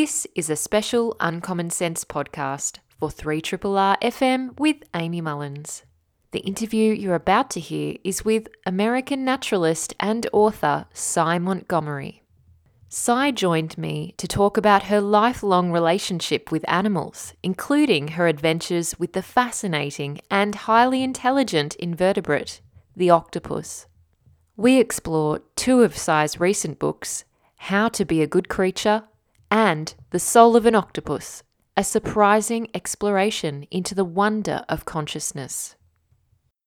This is a special Uncommon Sense podcast for 3RRR FM with Amy Mullins. The interview you're about to hear is with American naturalist and author Sy Montgomery. Sy joined me to talk about her lifelong relationship with animals, including her adventures with the fascinating and highly intelligent invertebrate, the octopus. We explore two of Sy's recent books How to Be a Good Creature and The Soul of an Octopus, a surprising exploration into the wonder of consciousness.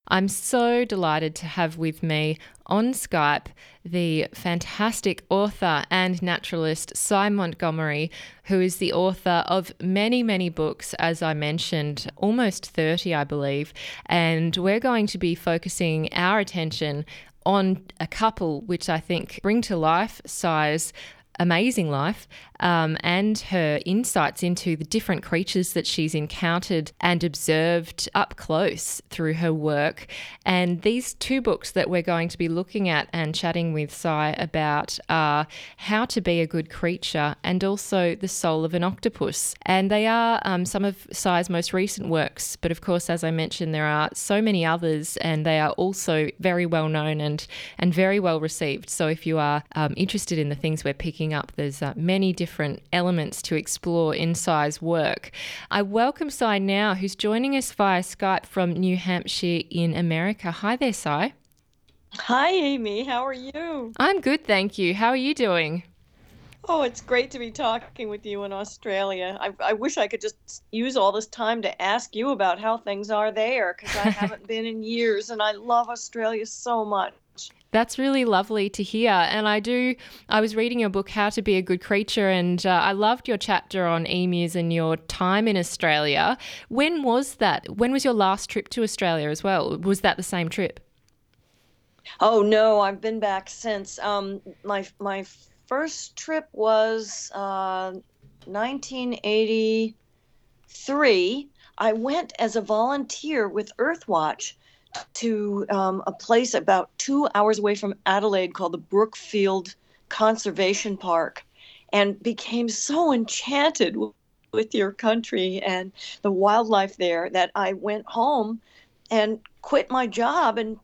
I'm so delighted to have with me on Skype the fantastic author and naturalist Sy Montgomery, who is the author of many, many books, as I mentioned, almost 30, I believe. And we're going to be focusing our attention on a couple which I think bring to life Sy's amazing life um, and her insights into the different creatures that she's encountered and observed up close through her work. And these two books that we're going to be looking at and chatting with Sy about are How to Be a Good Creature and also The Soul of an Octopus. And they are um, some of Sy's most recent works. But of course, as I mentioned, there are so many others and they are also very well known and, and very well received. So if you are um, interested in the things we're picking up, there's uh, many different elements to explore in Sy's work. I welcome Sy now, who's joining us via Skype from New Hampshire in America. Hi there, Sy. Hi, Amy. How are you? I'm good, thank you. How are you doing? Oh, it's great to be talking with you in Australia. I, I wish I could just use all this time to ask you about how things are there because I haven't been in years and I love Australia so much. That's really lovely to hear. And I do, I was reading your book, How to Be a Good Creature, and uh, I loved your chapter on emus and your time in Australia. When was that? When was your last trip to Australia as well? Was that the same trip? Oh, no, I've been back since. Um, my, my first trip was uh, 1983. I went as a volunteer with Earthwatch to um, a place about two hours away from Adelaide called the Brookfield Conservation Park and became so enchanted with your country and the wildlife there that I went home and quit my job and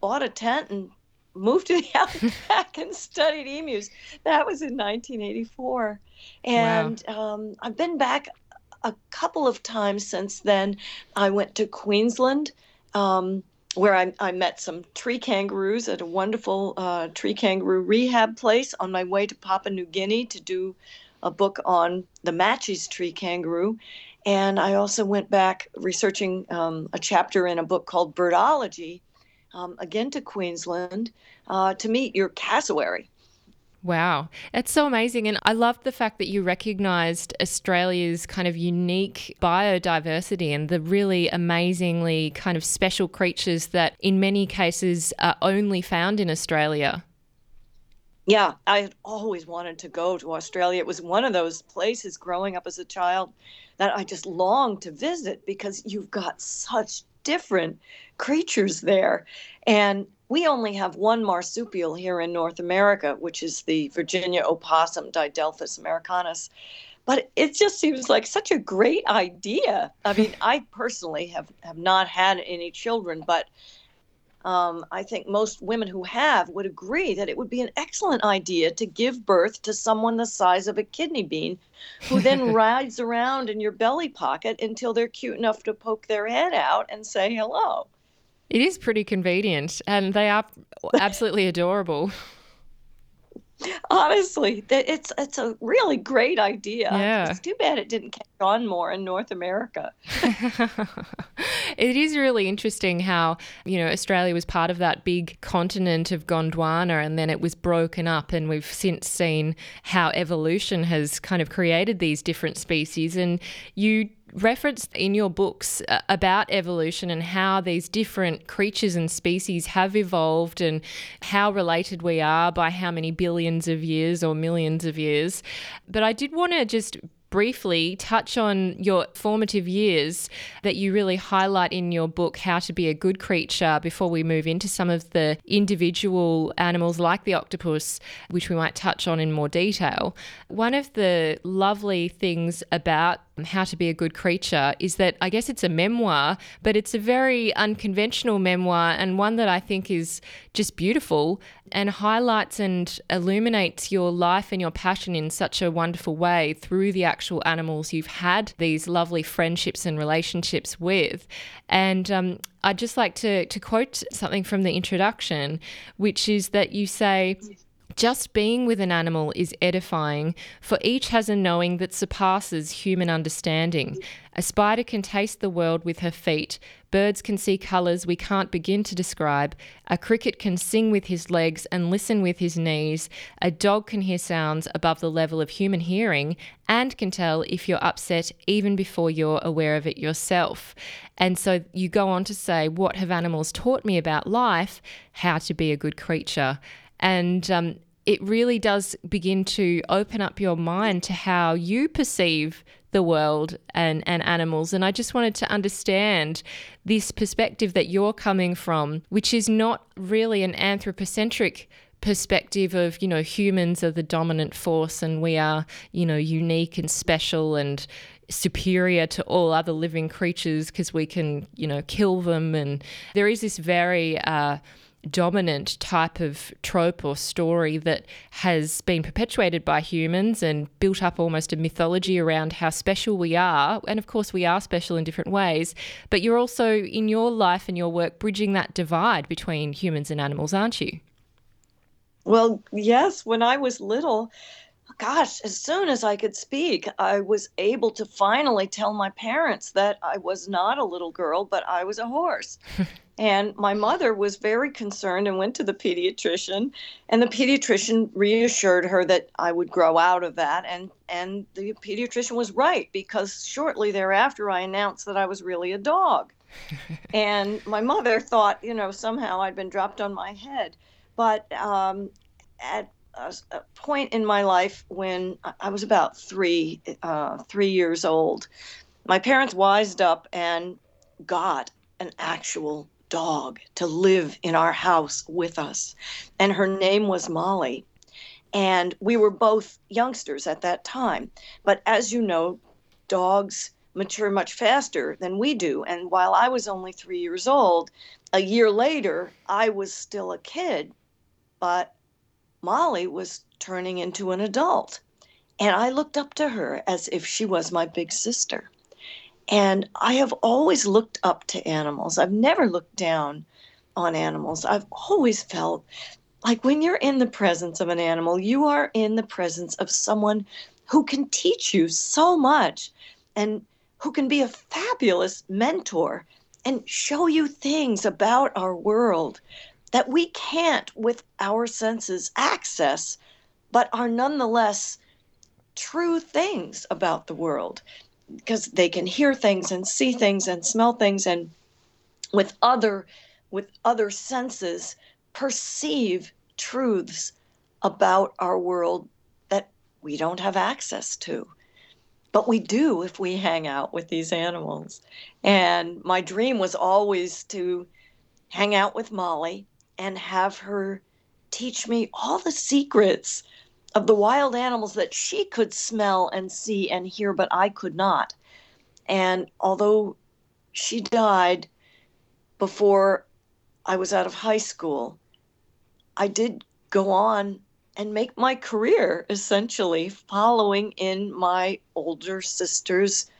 bought a tent and moved to the outback and studied emus. That was in 1984. And wow. um, I've been back a couple of times since then. I went to Queensland um, where I, I, met some tree kangaroos at a wonderful uh, tree kangaroo rehab place on my way to Papua New Guinea to do a book on the Matschie's tree kangaroo. And I also went back researching um, a chapter in a book called Birdology, um, again to Queensland, uh, to meet your cassowary. Wow, it's so amazing. And I love the fact that you recognized Australia's kind of unique biodiversity and the really amazingly kind of special creatures that in many cases are only found in Australia. Yeah, I had always wanted to go to Australia. It was one of those places growing up as a child that I just longed to visit because you've got such different creatures there. And we only have one marsupial here in North America, which is the Virginia opossum, Didelphis americanus. But it just seems like such a great idea. I mean, I personally have, have not had any children, but um, I think most women who have would agree that it would be an excellent idea to give birth to someone the size of a kidney bean who then rides around in your belly pocket until they're cute enough to poke their head out and say hello. It is pretty convenient, and they are absolutely adorable. Honestly, it's it's a really great idea. Yeah. It's too bad it didn't catch on more in North America. it is really interesting how, you know, Australia was part of that big continent of Gondwana and then it was broken up and we've since seen how evolution has kind of created these different species and you referenced in your books uh, about evolution and how these different creatures and species have evolved and how related we are by how many billions of years or millions of years. But I did want to just briefly touch on your formative years that you really highlight in your book, How to Be a Good Creature, before we move into some of the individual animals like the octopus, which we might touch on in more detail. One of the lovely things about how to Be a Good Creature is that I guess it's a memoir, but it's a very unconventional memoir and one that I think is just beautiful and highlights and illuminates your life and your passion in such a wonderful way through the actual animals you've had these lovely friendships and relationships with. And um, I'd just like to, to quote something from the introduction, which is that you say, just being with an animal is edifying, for each has a knowing that surpasses human understanding. A spider can taste the world with her feet. Birds can see colours we can't begin to describe. A cricket can sing with his legs and listen with his knees. A dog can hear sounds above the level of human hearing and can tell if you're upset even before you're aware of it yourself. And so you go on to say, What have animals taught me about life? How to be a good creature. And um, it really does begin to open up your mind to how you perceive the world and, and animals. And I just wanted to understand this perspective that you're coming from, which is not really an anthropocentric perspective of, you know, humans are the dominant force and we are, you know, unique and special and superior to all other living creatures because we can, you know, kill them. And there is this very, uh, dominant type of trope or story that has been perpetuated by humans and built up almost a mythology around how special we are. And of course, we are special in different ways. But you're also, in your life and your work, bridging that divide between humans and animals, aren't you? Well, yes. When I was little, gosh, as soon as I could speak, I was able to finally tell my parents that I was not a little girl, but I was a horse. and my mother was very concerned and went to the pediatrician, and the pediatrician reassured her that I would grow out of that. And, and the pediatrician was right because shortly thereafter I announced that I was really a dog. and my mother thought, you know, somehow I'd been dropped on my head. But um, at a, point in my life when I was about three, uh, three years old. My parents wised up and got an actual dog to live in our house with us, and her name was Molly. And we were both youngsters at that time. But as you know, dogs mature much faster than we do. And while I was only three years old, a year later, I was still a kid, but Molly was turning into an adult. And I looked up to her as if she was my big sister. And I have always looked up to animals. I've never looked down on animals. I've always felt like when you're in the presence of an animal, you are in the presence of someone who can teach you so much and who can be a fabulous mentor and show you things about our world that we can't, with our senses, access, but are nonetheless true things about the world. Because they can hear things and see things and smell things and with other with other senses perceive truths about our world that we don't have access to. But we do if we hang out with these animals. And my dream was always to hang out with molly and have her teach me all the secrets of the wild animals that she could smell and see and hear, but I could not. And although she died before I was out of high school, I did go on and make my career essentially following in my older sister's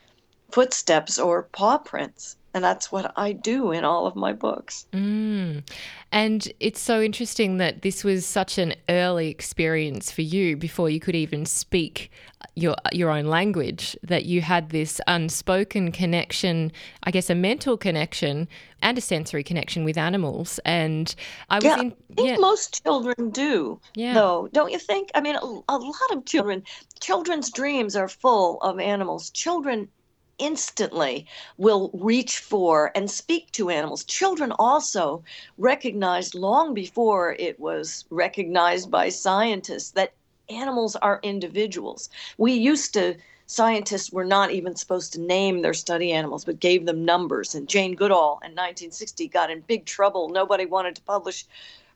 footsteps or paw prints. And that's what I do in all of my books. Mm. And it's so interesting that this was such an early experience for you before you could even speak your your own language that you had this unspoken connection, I guess a mental connection and a sensory connection with animals. And I was yeah, in, I think yeah. most children do. Yeah. Though, don't you think? I mean, a, a lot of children, children's dreams are full of animals. Children instantly will reach for and speak to animals. Children also recognized long before it was recognized by scientists that animals are individuals. We used to scientists were not even supposed to name their study animals, but gave them numbers. And Jane Goodall in 1960 got in big trouble. Nobody wanted to publish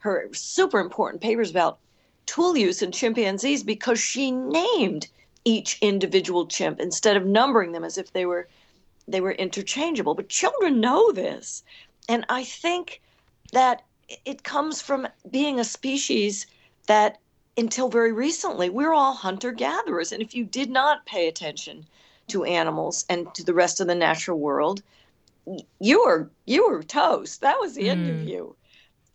her super important papers about tool use in chimpanzees because she named each individual chimp instead of numbering them as if they were they were interchangeable. But children know this. And I think that it comes from being a species that until very recently, we're all hunter gatherers. And if you did not pay attention to animals and to the rest of the natural world, you were you were toast. That was the mm. end of mm. you.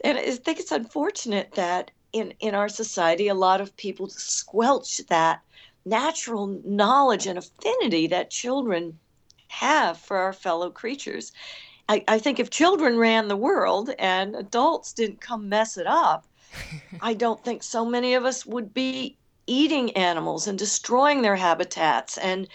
And I think it's unfortunate that in in our society, a lot of people squelch that natural knowledge and affinity that children have for our fellow creatures. I, I think if children ran the world and adults didn't come mess it up, I don't think so many of us would be eating animals and destroying their habitats, and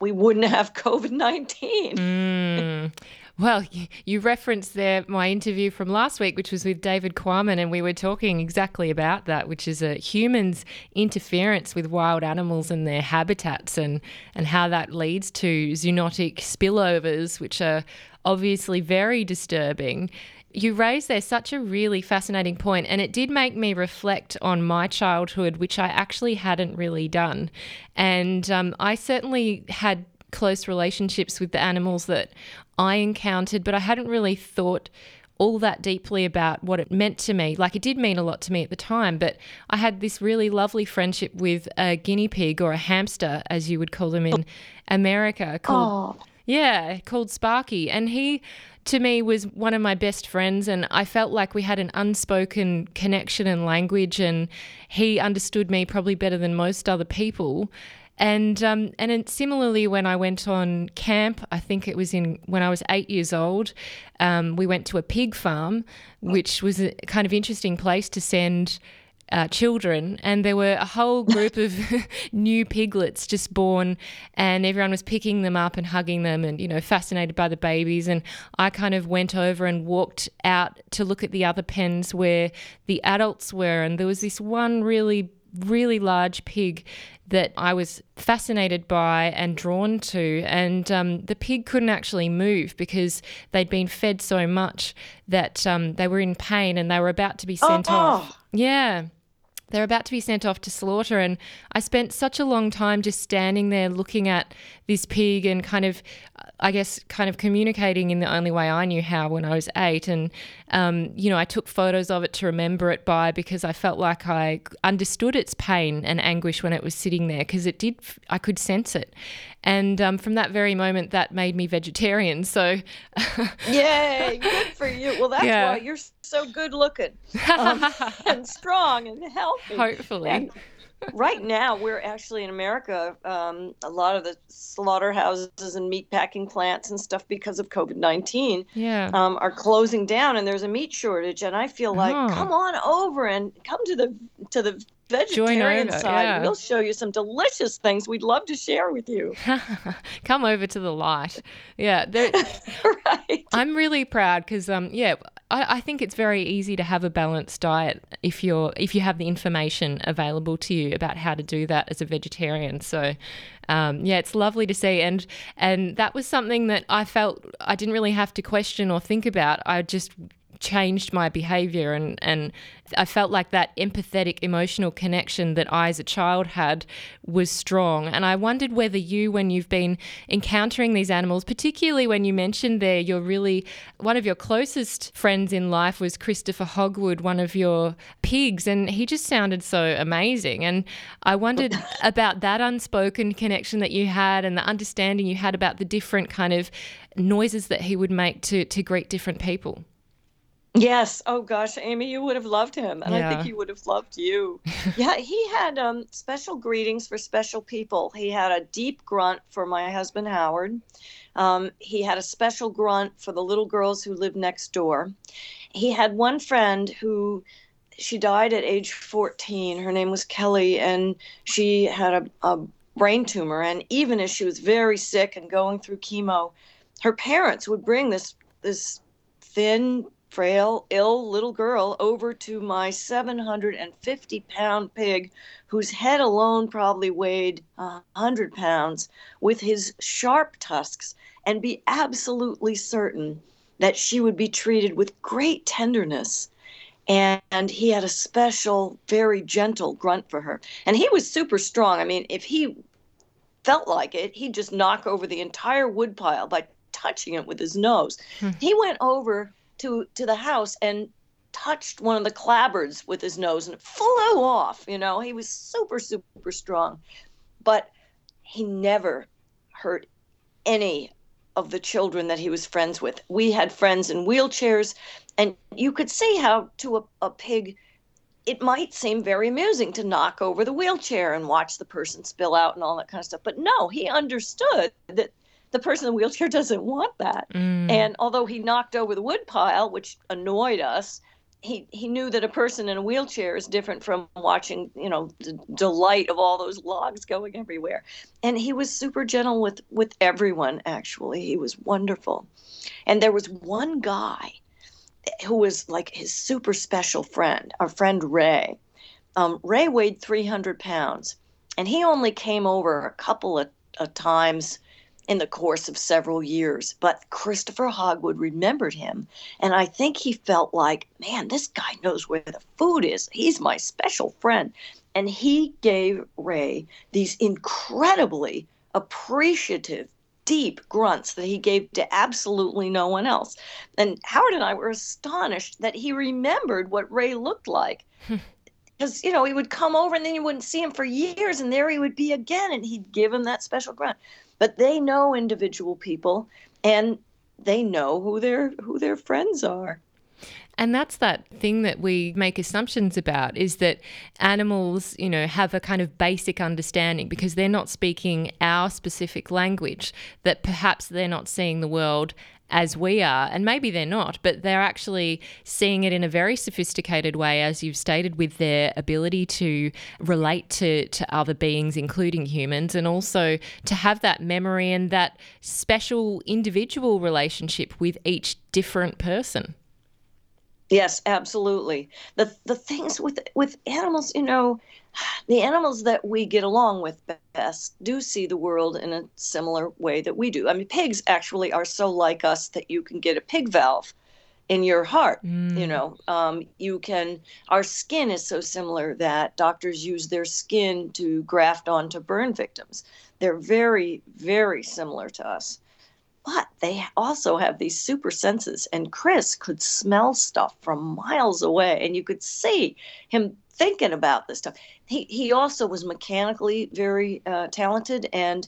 we wouldn't have COVID 19. Mm. Well, you referenced there my interview from last week, which was with David Quammen, and we were talking exactly about that, which is a humans' interference with wild animals and their habitats, and and how that leads to zoonotic spillovers, which are obviously very disturbing you raised there such a really fascinating point, and it did make me reflect on my childhood, which I actually hadn't really done. And um, I certainly had close relationships with the animals that I encountered, but I hadn't really thought all that deeply about what it meant to me. Like it did mean a lot to me at the time, but I had this really lovely friendship with a guinea pig or a hamster, as you would call them in America, called. Oh. Yeah, called Sparky. And he to me was one of my best friends and I felt like we had an unspoken connection and language and he understood me probably better than most other people. And um, and similarly, when I went on camp, I think it was in when I was eight years old, um, we went to a pig farm, which was a kind of interesting place to send uh, children, and there were a whole group of new piglets just born, and everyone was picking them up and hugging them, and you know, fascinated by the babies. And I kind of went over and walked out to look at the other pens where the adults were, and there was this one really, really large pig that I was fascinated by and drawn to. And um, the pig couldn't actually move because they'd been fed so much that um, they were in pain and they were about to be sent oh, off. Yeah. They're about to be sent off to slaughter. And I spent such a long time just standing there looking at this pig and kind of, I guess, kind of communicating in the only way I knew how when I was eight. And, um, you know, I took photos of it to remember it by because I felt like I understood its pain and anguish when it was sitting there because it did, I could sense it. And um, from that very moment, that made me vegetarian. So, yay, good for you. Well, that's yeah. why you're so good looking um, and strong and healthy. Hopefully. And, right now we're actually in america um, a lot of the slaughterhouses and meat packing plants and stuff because of covid-19 yeah. um, are closing down and there's a meat shortage and i feel like oh. come on over and come to the to the vegetarian over, side yeah. we'll show you some delicious things we'd love to share with you come over to the light yeah right. i'm really proud because um yeah I, I, think it's very easy to have a balanced diet if you're if you have the information available to you about how to do that as a vegetarian. So, um, yeah, it's lovely to see, and and that was something that I felt I didn't really have to question or think about. I just changed my behavior and and I felt like that empathetic emotional connection that I as a child had was strong. And I wondered whether you when you've been encountering these animals particularly when you mentioned there you're really one of your closest friends in life was Christopher Hogwood one of your pigs and he just sounded so amazing. And I wondered about that unspoken connection that you had and the understanding you had about the different kind of noises that he would make to to greet different people Yes. Oh gosh, Amy, you would have loved him, and. I think he would have loved you. yeah, he had um, special greetings for special people. He had a deep grunt for my husband Howard. Um, he had a special grunt for the little girls who lived next door. He had one friend who she died at age 14. Her name was Kelly, and she had a, a brain tumor. And even as she was very sick and going through chemo, her parents would bring this this thin frail, ill little girl over to my 750 pound pig, whose head alone probably weighed a 100 pounds, with his sharp tusks, and be absolutely certain that she would be treated with great tenderness. And he had a special, very gentle grunt for her. And he was super strong. I mean, if he felt like it, he'd just knock over the entire woodpile by touching it with his nose. Hmm. He went over to to the house and touched one of the clapboards with his nose and it flew off. You know, he was super, super strong. But he never hurt any of the children that he was friends with. We had friends in wheelchairs, and you could see how to a, a pig it might seem very amusing to knock over the wheelchair and watch the person spill out and all that kind of stuff. But no, he understood that the person in the wheelchair doesn't want that. Mm. And although he knocked over the woodpile, which annoyed us, he, he knew that a person in a wheelchair is different from watching, you know, the delight of all those logs going everywhere. And he was super gentle with with everyone. Actually, he was wonderful. And there was one guy who was like his super special friend, our friend Ray. Um, Ray weighed 300 pounds, and he only came over a couple of, of times in the course of several years. But Christopher Hogwood remembered him, and I think he felt like, man, this guy knows where the food is. He's my special friend. And he gave Ray these incredibly appreciative deep grunts that he gave to absolutely no one else. And Howard and I were astonished that he remembered what Ray looked like. Because, you know, he would come over and then you wouldn't see him for years, and there he would be again, and he'd give him that special grunt. But they know individual people and they know who their who their friends are. And that's that thing that we make assumptions about is that animals, you know, have a kind of basic understanding because they're not speaking our specific language, that perhaps they're not seeing the world as we are. And maybe they're not, but they're actually seeing it in a very sophisticated way, as you've stated, with their ability to relate to, to other beings, including humans, and also to have that memory and that special individual relationship with each different person. Yes, absolutely. The the things with with animals, you know, the animals that we get along with best do see the world in a similar way that we do. I mean, pigs actually are so like us that you can get a pig valve in your heart. Mm. You know, um, you can. Our skin is so similar that doctors use their skin to graft onto burn victims. They're very, very similar to us but they also have these super senses and chris could smell stuff from miles away and you could see him thinking about this stuff. He, he also was mechanically very uh, talented and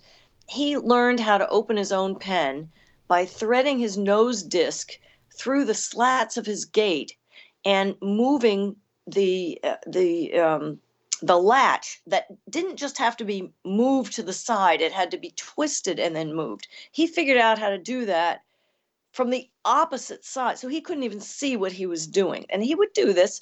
he learned how to open his own pen by threading his nose disc through the slats of his gate and moving the uh, the um, the latch that didn't just have to be moved to the side, it had to be twisted and then moved. He figured out how to do that from the opposite side. So he couldn't even see what he was doing. And he would do this.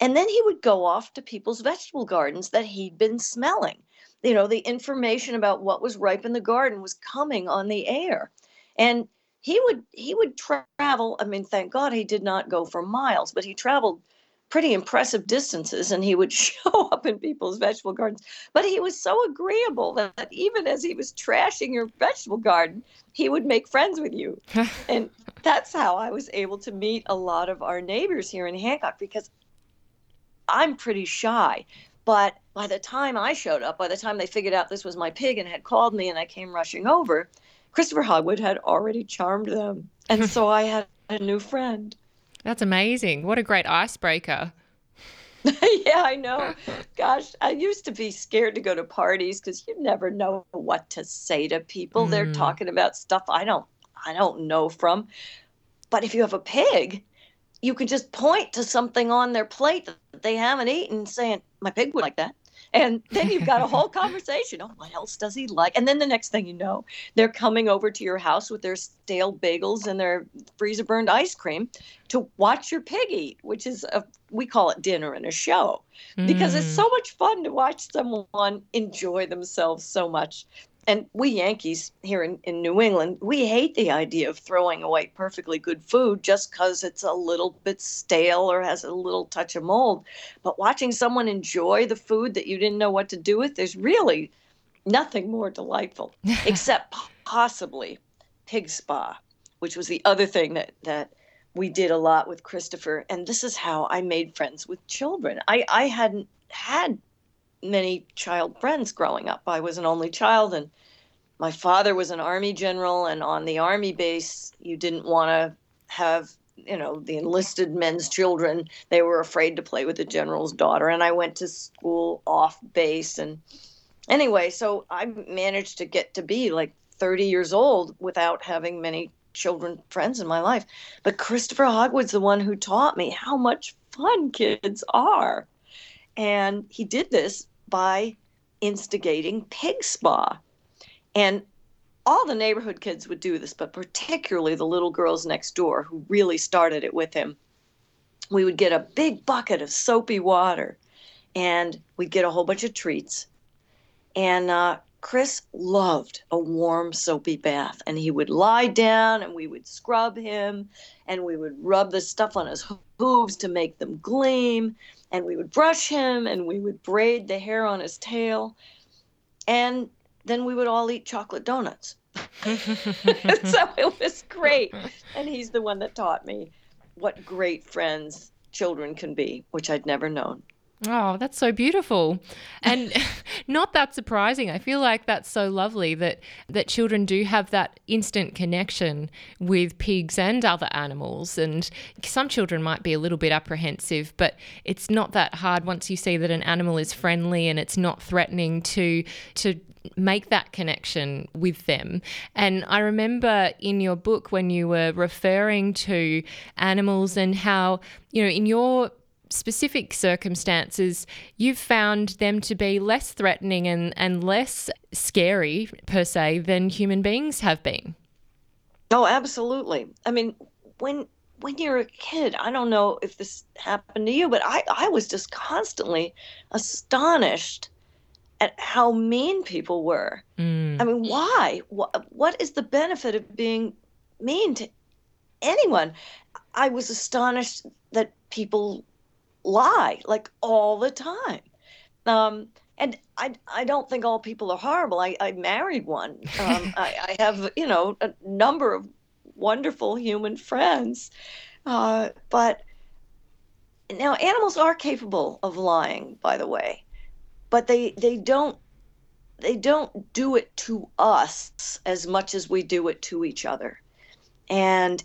And then he would go off to people's vegetable gardens that he'd been smelling. You know, the information about what was ripe in the garden was coming on the air. And he would he would travel. I mean, thank God he did not go for miles, but he traveled pretty impressive distances and he would show up in people's vegetable gardens. But he was so agreeable that, even as he was trashing your vegetable garden, he would make friends with you. and that's how I was able to meet a lot of our neighbors here in Hancock because I'm pretty shy. But by the time I showed up, by the time they figured out this was my pig and had called me and I came rushing over, Christopher Hogwood had already charmed them. And so I had a new friend. That's amazing. What a great icebreaker. yeah, I know. Gosh, I used to be scared to go to parties because you never know what to say to people. Mm. They're talking about stuff I don't I don't know from. But if you have a pig, you can just point to something on their plate that they haven't eaten, saying, "My pig would like that." And then you've got a whole conversation. Oh, what else does he like? And then the next thing you know, they're coming over to your house with their stale bagels and their freezer burned ice cream to watch your pig eat, which is a we call it dinner and a show because mm. it's so much fun to watch someone enjoy themselves so much and we Yankees here in, in New England, we hate the idea of throwing away perfectly good food just because it's a little bit stale or has a little touch of mold. But watching someone enjoy the food that you didn't know what to do with, there's really nothing more delightful, except possibly pig spa, which was the other thing that, that we did a lot with Christopher. And this is how I made friends with children. I, I hadn't had many child friends growing up. I was an only child, and my father was an army general. And on the army base, you didn't want to have you know the enlisted men's children they were afraid to play with the general's daughter and i went to school off base and anyway so i managed to get to be like 30 years old without having many children friends in my life but christopher hogwood's the one who taught me how much fun kids are and he did this by instigating pig spa. And all the neighborhood kids would do this, but particularly the little girls next door who really started it with him. We would get a big bucket of soapy water and we'd get a whole bunch of treats. And uh, Chris loved a warm, soapy bath. And he would lie down and we would scrub him and we would rub the stuff on his hooves to make them gleam and we would brush him and we would braid the hair on his tail and then we would all eat chocolate donuts. So it was great. And he's the one that taught me what great friends children can be which i'd never known Oh, that's so beautiful. And not that surprising. I feel like that's so lovely that that children do have that instant connection with pigs and other animals and some children might be a little bit apprehensive, but it's not that hard once you see that an animal is friendly and it's not threatening to to make that connection with them. And I remember in your book when you were referring to animals and how, you know, in your specific circumstances, you've found them to be less threatening and, and less scary, per se, than human beings have been. Oh, absolutely. I mean, when when you're a kid, I don't know if this happened to you, but I, I was just constantly astonished at how mean people were. Mm. I mean, why? What, what is the benefit of being mean to anyone? I was astonished that people lie like all the time. Um, and I, I don't think all people are horrible. I, I married one. Um, I, I have, you know, a number of wonderful human friends. Uh, but now animals are capable of lying, by the way, but they, they don't they don't do it to us as much as we do it to each other. And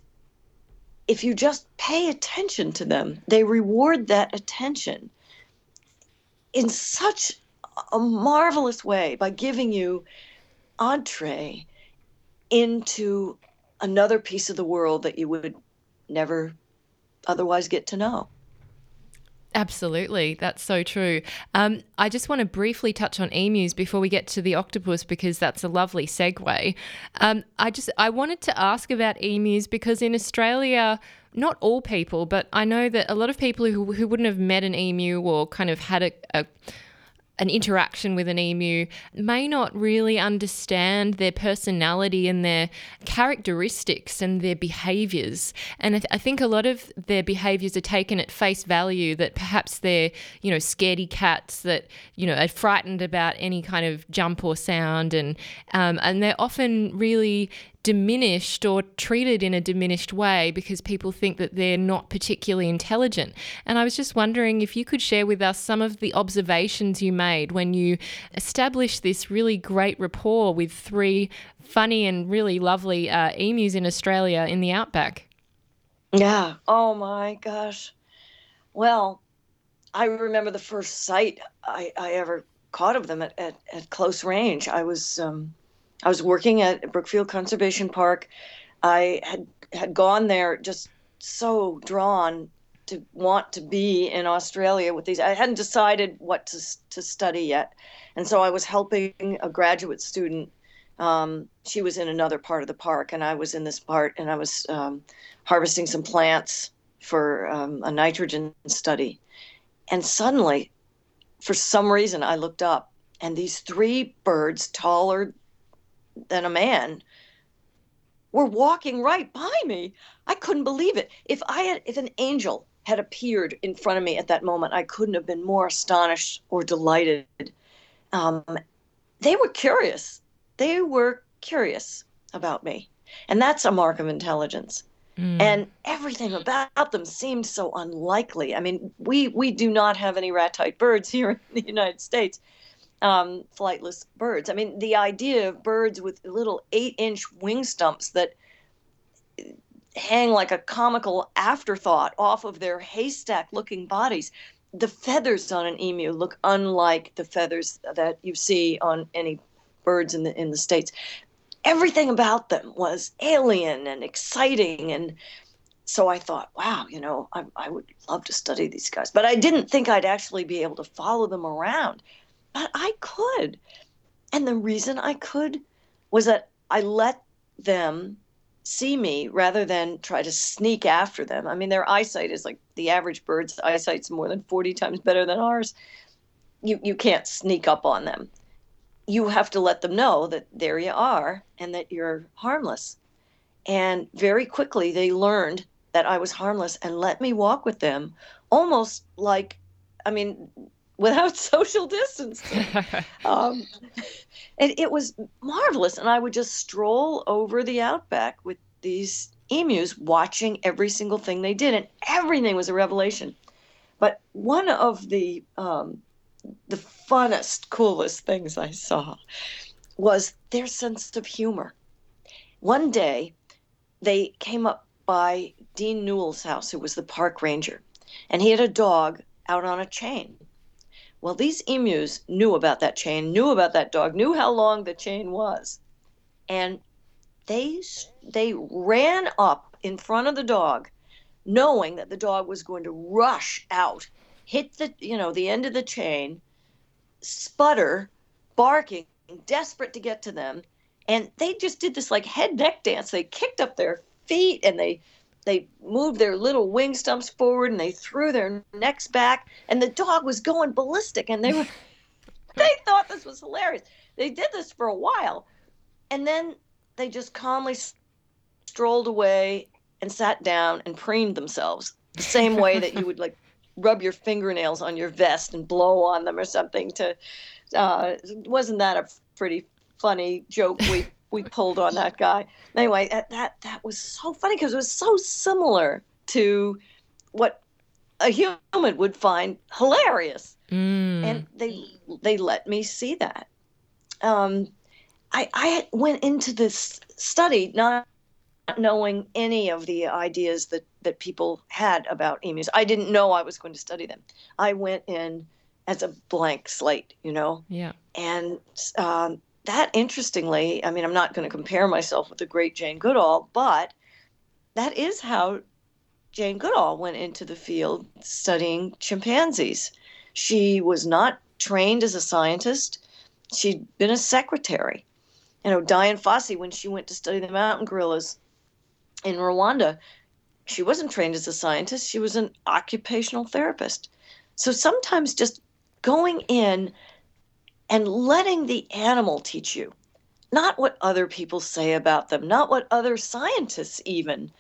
if you just pay attention to them, they reward that attention in such a marvelous way by giving you entree into another piece of the world that you would never otherwise get to know. Absolutely, that's so true. Um, I just want to briefly touch on emus before we get to the octopus because that's a lovely segue. Um, I just I wanted to ask about emus because in Australia, not all people, but I know that a lot of people who, who wouldn't have met an emu or kind of had a, a an interaction with an emu may not really understand their personality and their characteristics and their behaviors. And I, th- I, think a lot of their behaviors are taken at face value that perhaps they're, you know, scaredy cats that, you know, are frightened about any kind of jump or sound. And, um, and they're often really diminished or treated in a diminished way because people think that they're not particularly intelligent. And I was just wondering if you could share with us some of the observations you made when you established this really great rapport with three funny and really lovely uh, emus in Australia in the outback. Yeah. Oh my gosh. Well, I remember the first sight I, I ever caught of them at, at, at close range. I was um, I was working at Brookfield Conservation Park. I had had gone there just so drawn to want to be in Australia with these. I hadn't decided what to to study yet, and so I was helping a graduate student. Um, she was in another part of the park, and I was in this part, and I was um, harvesting some plants for um, a nitrogen study. And suddenly, for some reason, I looked up and these three birds, taller than a man, were walking right by me. I couldn't believe it. If I had, if an angel had appeared in front of me at that moment, I couldn't have been more astonished or delighted. Um, they were curious. They were curious about me. And that's a mark of intelligence. Mm. And everything about them seemed so unlikely. I mean, we, we do not have any ratite birds here in the United States, um, flightless birds. I mean, the idea of birds with little eight-inch wing stumps that hang like a comical afterthought off of their haystack-looking bodies. The feathers on an emu look unlike the feathers that you see on any birds in the in the states everything about them was alien and exciting and so I thought, wow, you know, I, I, would love to study these guys. But I didn't think I'd actually be able to follow them around. But I could. And the reason I could was that I let them see me rather than try to sneak after them. I mean, their eyesight is like the average bird's eyesight's more than 40 times better than ours. You, you can't sneak up on them you have to let them know that there you are and that you're harmless. And very quickly they learned that I was harmless and let me walk with them almost like, I mean, without social distance. um, and it was marvelous. And I would just stroll over the outback with these emus watching every single thing they did. And everything was a revelation. But one of the um, the funnest, coolest things I saw was their sense of humor. One day, they came up by Dean Newell's house, who was the park ranger, and he had a dog out on a chain. Well, these emus knew about that chain, knew about that dog, knew how long the chain was, and they they ran up in front of the dog, knowing that the dog was going to rush out hit the you know the end of the chain, sputter, barking, desperate to get to them, and they just did this like head neck dance. They kicked up their feet and they they moved their little wing stumps forward and they threw their necks back and the dog was going ballistic and they were they thought this was hilarious. They did this for a while and then they just calmly strolled away and sat down and preened themselves the same way that you would like rub your fingernails on your vest and blow on them or something to uh, wasn't that a pretty funny joke we we pulled on that guy anyway that that, that was so funny because it was so similar to what a human would find hilarious mm. and they they let me see that um, I, I went into this study not knowing any of the ideas that, that people had about emus. I didn't know I was going to study them. I went in as a blank slate, you know? Yeah. And um, that, interestingly, I mean, I'm not going to compare myself with the great Jane Goodall, but that is how Jane Goodall went into the field studying chimpanzees. She was not trained as a scientist, she'd been a secretary. You know, Dian Fossey, when she went to study the mountain gorillas, in Rwanda, she wasn't trained as a scientist, she was an occupational therapist. So sometimes just going in and letting the animal teach you, not what other people say about them, not what other scientists even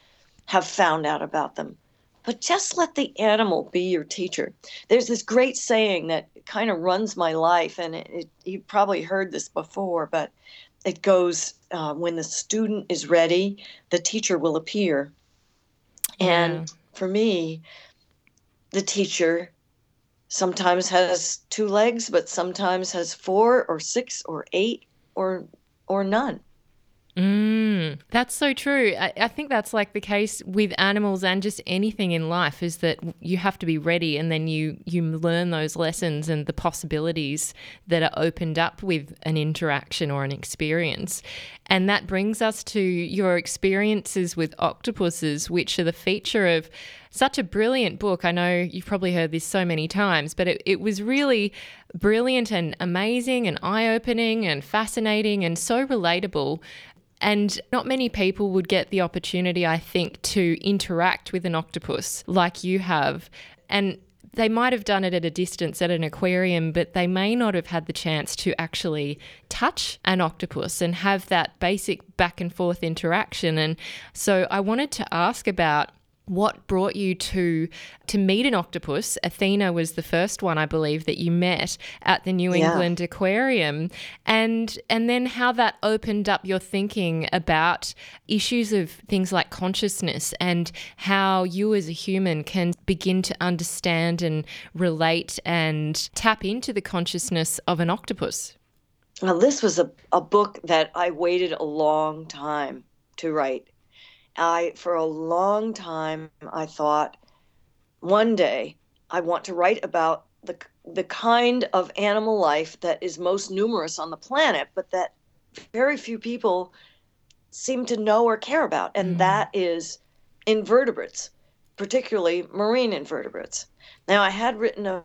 have found out about them, but just let the animal be your teacher. There's this great saying that kind of runs my life, and it, it, you probably heard this before, but it goes uh, when the student is ready, the teacher will appear. And yeah. for me, the teacher sometimes has two legs, but sometimes has four or six or eight or or none. Mm, that's so true. I, I, think that's like the case with animals and just anything in life is that you have to be ready and then you you learn those lessons and the possibilities that are opened up with an interaction or an experience. And that brings us to your experiences with octopuses, which are the feature of such a brilliant book. I know you've probably heard this so many times, but it, it was really brilliant and amazing and eye opening and fascinating and so relatable And not many people would get the opportunity, I think, to interact with an octopus like you have. And they might have done it at a distance at an aquarium, but they may not have had the chance to actually touch an octopus and have that basic back and forth interaction. And so I wanted to ask about what brought you to to meet an octopus? Athena was the first one i believe that you met at the new yeah. england aquarium. And and then how that opened up your thinking about issues of things like consciousness and how you as a human can begin to understand and relate and tap into the consciousness of an octopus. Well this was a, a book that i waited a long time to write I, for a long time, I thought one day I want to write about the, the kind of animal life that is most numerous on the planet, but that very few people seem to know or care about, and mm. that is invertebrates, particularly marine invertebrates. Now, I had written a,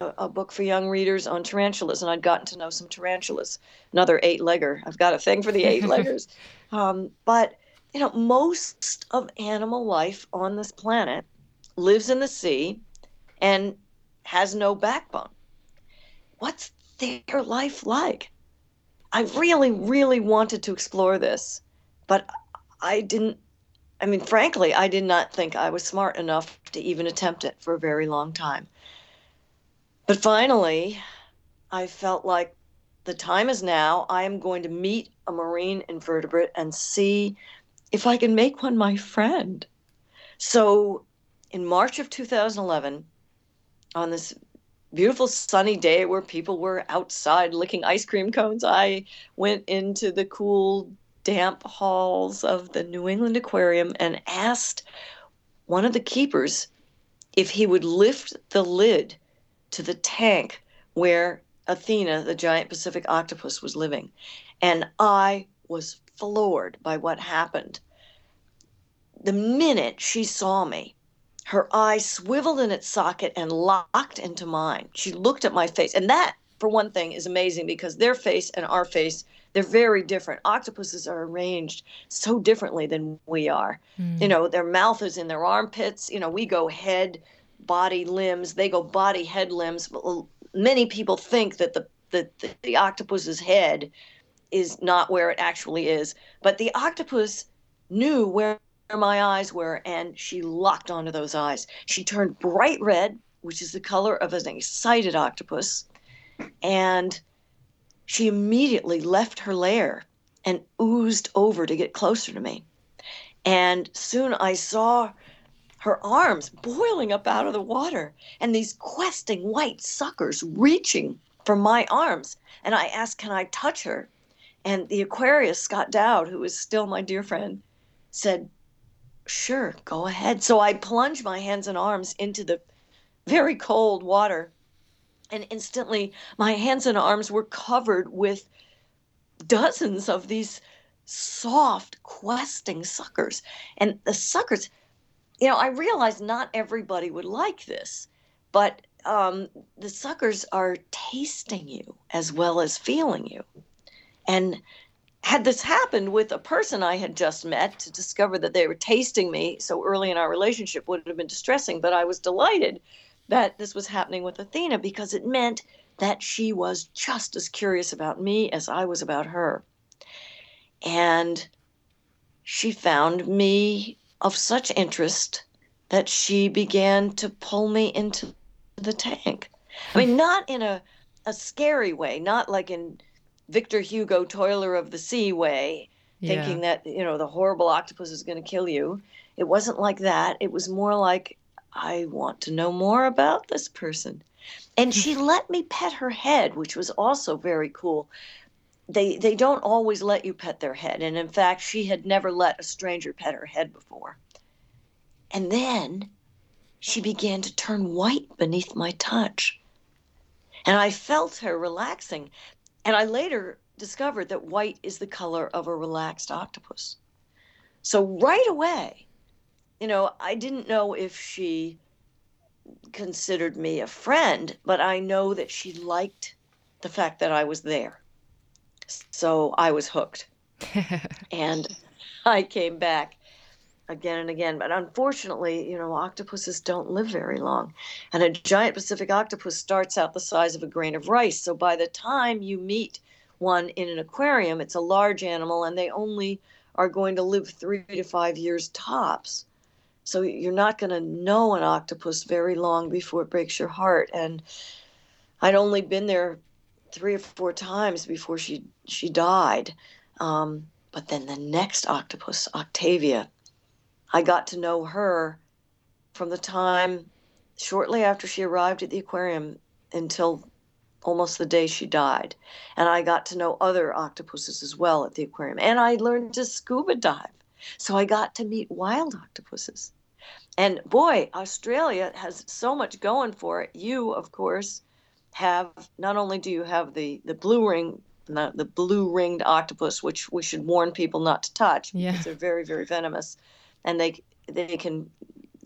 a book for young readers on tarantulas, and I'd gotten to know some tarantulas, another eight legger. I've got a thing for the eight leggers. Um, but you know, most of animal life on this planet lives in the sea and has no backbone. What's their life like? I really, really wanted to explore this, but I didn't. I mean, frankly, I did not think I was smart enough to even attempt it for a very long time. But finally, I felt like the time is now. I am going to meet a marine invertebrate and see if I can make one my friend. So in March of 2011, on this beautiful sunny day where people were outside licking ice cream cones, I went into the cool, damp halls of the New England Aquarium and asked one of the keepers if he would lift the lid to the tank where Athena, the giant Pacific octopus, was living. And I was floored by what happened. The minute she saw me, her eye swiveled in its socket and locked into mine. She looked at my face. And that, for one thing, is amazing because their face and our face, they're very different. Octopuses are arranged so differently than we are. Mm. You know, their mouth is in their armpits. You know, we go head, body, limbs. They go body, head, limbs. Many people think that the, the, the, the octopus's head is not where it actually is. But the octopus knew where my eyes were, and she locked onto those eyes. She turned bright red, which is the color of an excited octopus, and she immediately left her lair and oozed over to get closer to me. And soon I saw her arms boiling up out of the water and these questing white suckers reaching for my arms. And I asked, Can I touch her? And the aquarist, Scott Dowd, who is still my dear friend, said, Sure, go ahead. So I plunged my hands and arms into the very cold water, and instantly my hands and arms were covered with dozens of these soft, questing suckers. And the suckers, you know, I realized not everybody would like this, but um, the suckers are tasting you as well as feeling you. And had this happened with a person I had just met to discover that they were tasting me so early in our relationship would have been distressing, but I was delighted that this was happening with Athena because it meant that she was just as curious about me as I was about her. And she found me of such interest that she began to pull me into the tank. I mean, hmm. not in a, a scary way, not like in Victor Hugo Toiler of the Sea way, yeah. thinking that, you know, the horrible octopus is going to kill you. It wasn't like that. It was more like, I want to know more about this person. And she let me pet her head, which was also very cool. They they don't always let you pet their head, and in fact, she had never let a stranger pet her head before. And then she began to turn white beneath my touch. And I felt her relaxing. And I later discovered that white is the color of a relaxed octopus. So right away, you know, I didn't know if she considered me a friend, but I know that she liked the fact that I was there. So I was hooked. and I came back again and again. But unfortunately, you know, octopuses don't live very long. And a giant Pacific octopus starts out the size of a grain of rice. So by the time you meet one in an aquarium, it's a large animal and they only are going to live three to five years tops. So you're not going to know an octopus very long before it breaks your heart. And I'd only been there three or four times before she she died. Um, but then the next octopus, Octavia, I got to know her from the time shortly after she arrived at the aquarium until almost the day she died. And I got to know other octopuses as well at the aquarium. And I learned to scuba dive. So I got to meet wild octopuses. And boy, Australia has so much going for it. You, of course, have not only do you have the the blue ring the, the blue ringed octopus, which we should warn people not to touch yeah. because they're very very venomous, and they they can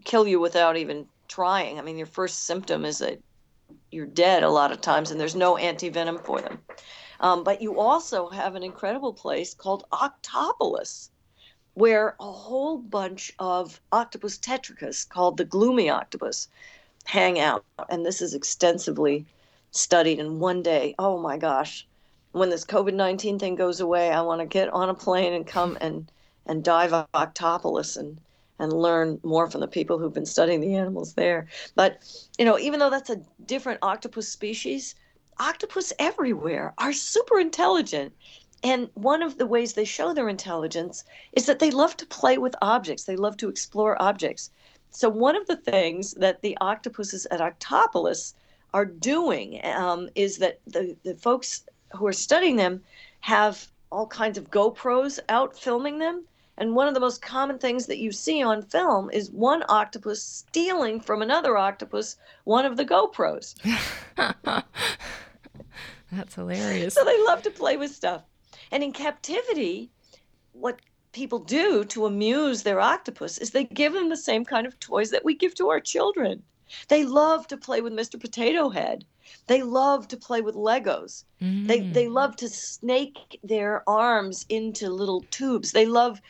kill you without even trying. I mean, your first symptom is that you're dead a lot of times, and there's no anti venom for them. Um, but you also have an incredible place called Octopolis, where a whole bunch of octopus tetricus called the gloomy octopus hang out, and this is extensively studied in one day. Oh my gosh. When this COVID 19 thing goes away, I want to get on a plane and come and, and dive Octopolis and, and learn more from the people who've been studying the animals there. But, you know, even though that's a different octopus species, octopus everywhere are super intelligent. And one of the ways they show their intelligence is that they love to play with objects, they love to explore objects. So, one of the things that the octopuses at Octopolis are doing um, is that the, the folks who are studying them have all kinds of GoPros out filming them. And one of the most common things that you see on film is one octopus stealing from another octopus one of the GoPros. That's hilarious. So they love to play with stuff. And in captivity, what people do to amuse their octopus is they give them the same kind of toys that we give to our children. They love to play with Mr. Potato Head. They love to play with Legos. Mm. They they love to snake their arms into little tubes. They love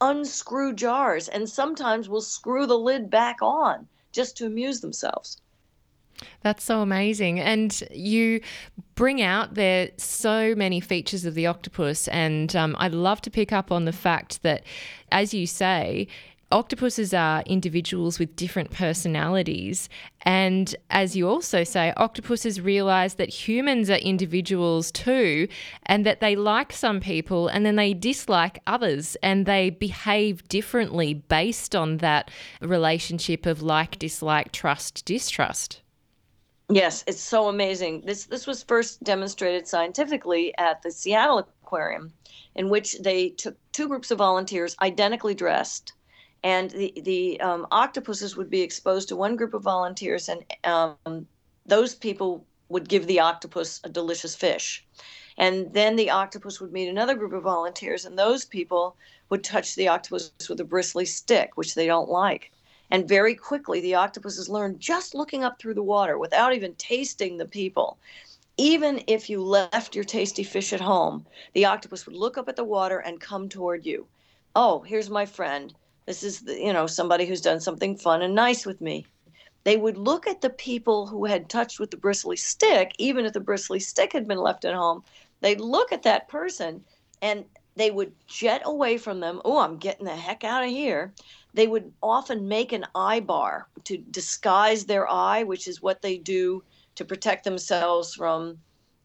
unscrew jars and sometimes will screw the lid back on just to amuse themselves. That's so amazing. And you bring out there so many features of the octopus. And um, I'd love to pick up on the fact that, as you say, octopuses are individuals with different personalities. And as you also say, octopuses realize that humans are individuals too, and that they like some people and then they dislike others, and they behave differently based on that relationship of like, dislike, trust, distrust. Yes, it's so amazing. This this was first demonstrated scientifically at the Seattle Aquarium, in which they took two groups of volunteers identically dressed and the the um, octopuses would be exposed to one group of volunteers, and um, those people would give the octopus a delicious fish, and then the octopus would meet another group of volunteers, and those people would touch the octopus with a bristly stick, which they don't like. And very quickly, the octopuses learn just looking up through the water without even tasting the people. Even if you left your tasty fish at home, the octopus would look up at the water and come toward you. Oh, here's my friend this is, the, you know, somebody who's done something fun and nice with me. They would look at the people who had touched with the bristly stick, even if the bristly stick had been left at home. They'd look at that person and they would jet away from them. Oh, I'm getting the heck out of here. They would often make an eye bar to disguise their eye, which is what they do to protect themselves from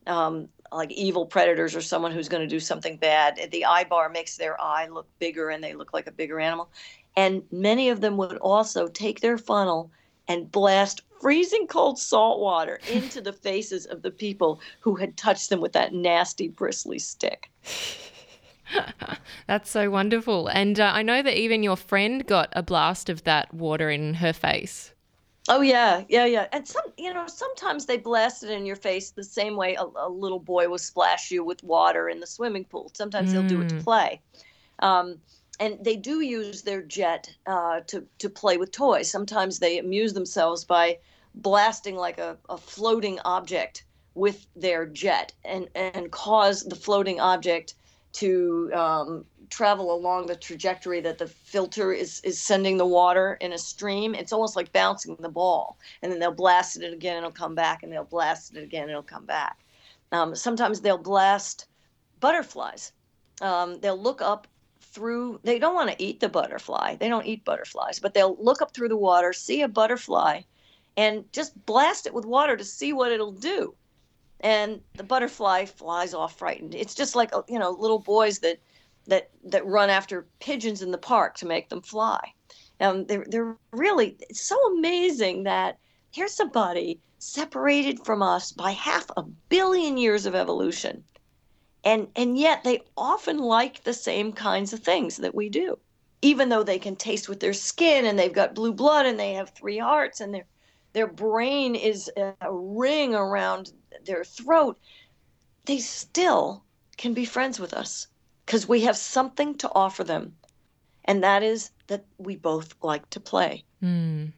um, like evil predators or someone who's going to do something bad. The eye bar makes their eye look bigger and they look like a bigger animal. And many of them would also take their funnel and blast freezing cold salt water into the faces of the people who had touched them with that nasty bristly stick. That's so wonderful. And uh, I know that even your friend got a blast of that water in her face. Oh yeah, yeah, yeah. And some, you know, sometimes they blast it in your face the same way a, a little boy will splash you with water in the swimming pool. Sometimes mm. they'll do it to mm. play, um, and they do use their jet uh, to to play with toys. Sometimes they amuse themselves by blasting like a, a floating object with their jet and and cause the floating object to um, travel along the trajectory that the filter is is sending the water in a stream. It's almost like bouncing the ball, and then they'll blast it again, and it'll come back, and they'll blast it again, and it'll come back. Um, sometimes they'll blast butterflies. Um, they'll look up through. They don't want to eat the butterfly. They don't eat butterflies, but they'll look up through the water, see a butterfly, and just blast it with water to see what it'll do. And the butterfly flies off frightened. It's just like you know little boys that that that run after pigeons in the park to make them fly. Um, they're they're really it's so amazing that here's somebody separated from us by half a billion years of evolution, and and yet they often like the same kinds of things that we do, even though they can taste with their skin and they've got blue blood and they have three hearts and their their brain is a ring around their throat. They still can be friends with us because we have something to offer them, and that is that we both like to play. Mm.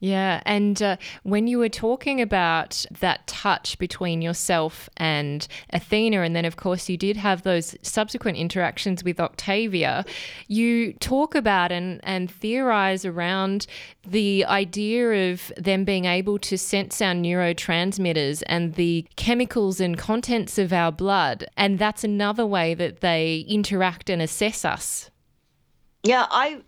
Yeah, and uh, when you were talking about that touch between yourself and Athena, and then of course you did have those subsequent interactions with Octavia, you talk about and, and theorize around the idea of them being able to sense our neurotransmitters and the chemicals and contents of our blood. And that's another way that they interact and assess us. Yeah, I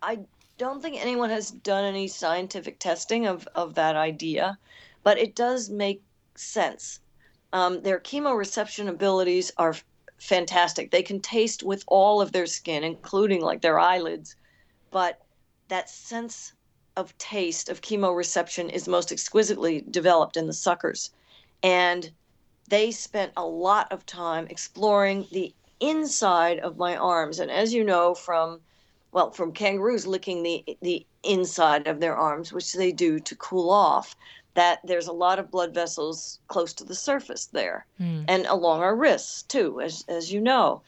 I don't think anyone has done any scientific testing of, of that idea, but it does make sense. Um, their chemoreception abilities are fantastic. They can taste with all of their skin, including like their eyelids, but that sense of taste of chemoreception is most exquisitely developed in the suckers. And they spent a lot of time exploring the inside of my arms. And as you know from well, from kangaroos licking the the inside of their arms, which they do to cool off, that there's a lot of blood vessels close to the surface there, mm. and along our wrists too, as as you know.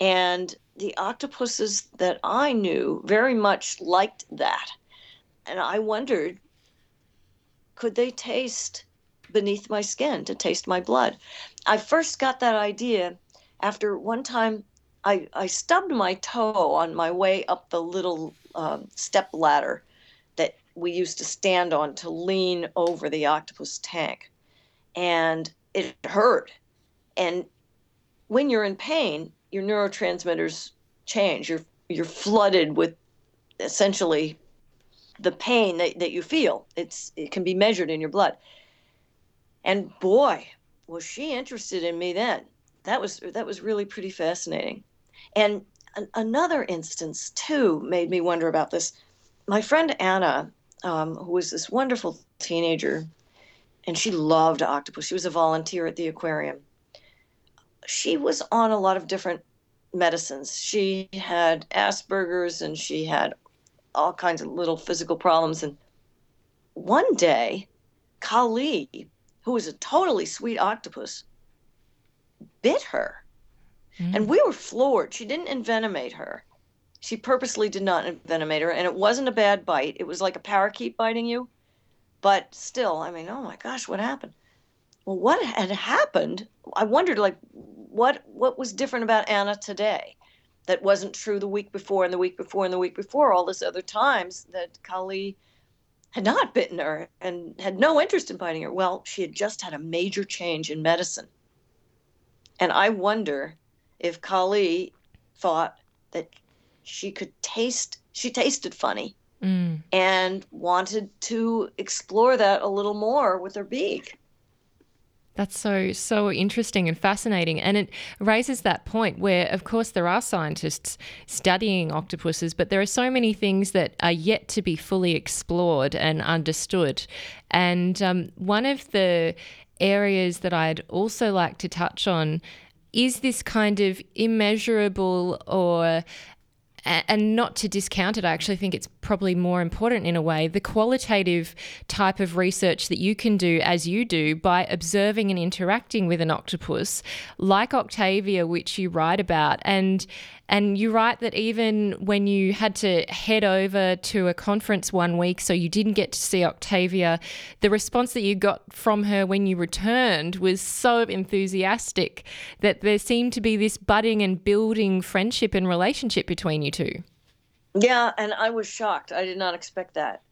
And the octopuses that I knew very much liked that, and I wondered, could they taste beneath my skin to taste my blood? I first got that idea after one time I, I stubbed my toe on my way up the little um, step ladder that we used to stand on to lean over the octopus tank. And it hurt. And when you're in pain, your neurotransmitters change. You're you're flooded with essentially the pain that, that you feel. It's it can be measured in your blood. And boy, was she interested in me then. That was that was really pretty fascinating. And another instance, too, made me wonder about this. My friend Anna, um, who was this wonderful teenager, and she loved octopus. She was a volunteer at the aquarium. She was on a lot of different medicines. She had Asperger's and she had all kinds of little physical problems. And one day, Kali, who was a totally sweet octopus, bit her. Mm. And we were floored. She didn't envenomate her. She purposely did not envenomate her, and it wasn't a bad bite. It was like a parakeet biting you. But still, I mean, oh my gosh, what happened? Well, what had happened? I wondered, like, what what was different about Anna today that wasn't true the week before and the week before and the week before, all this other times that Kali had not bitten her and had no interest in biting her. Well, she had just had a major change in medicine. And I wonder if Kali thought that she could taste, she tasted funny mm. and wanted to explore that a little more with her beak. That's so, so interesting and fascinating. And it raises that point where, of course, there are scientists studying octopuses, but there are so many things that are yet to be fully explored and understood. And um, one of the areas that I'd also like to touch on is this kind of immeasurable or and not to discount it, I actually think it's probably more important in a way the qualitative type of research that you can do as you do by observing and interacting with an octopus, like Octavia, which you write about. And and you write that even when you had to head over to a conference one week, so you didn't get to see Octavia, the response that you got from her when you returned was so enthusiastic that there seemed to be this budding and building friendship and relationship between you two. Yeah, and I was shocked. I did not expect that.